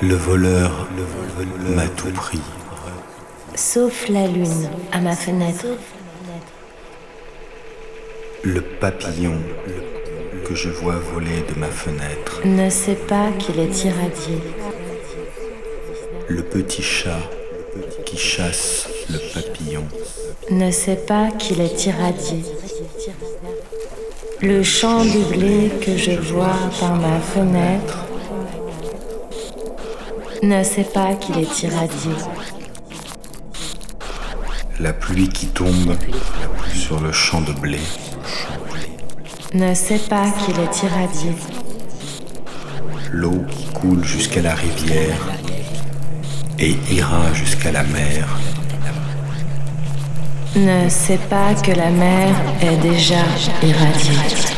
Le voleur, m'a tout pris. Sauf la lune à ma fenêtre. Le papillon que je vois voler de ma fenêtre. Ne sait pas qu'il est irradié. Le petit chat qui chasse le papillon. Ne sait pas qu'il est irradié. Le champ de blé que je vois par ma fenêtre ne sait pas qu'il est irradié. La pluie qui tombe sur le champ de blé ne sait pas qu'il est irradié. L'eau qui coule jusqu'à la rivière et ira jusqu'à la mer ne sait pas que la mer est déjà irradiée.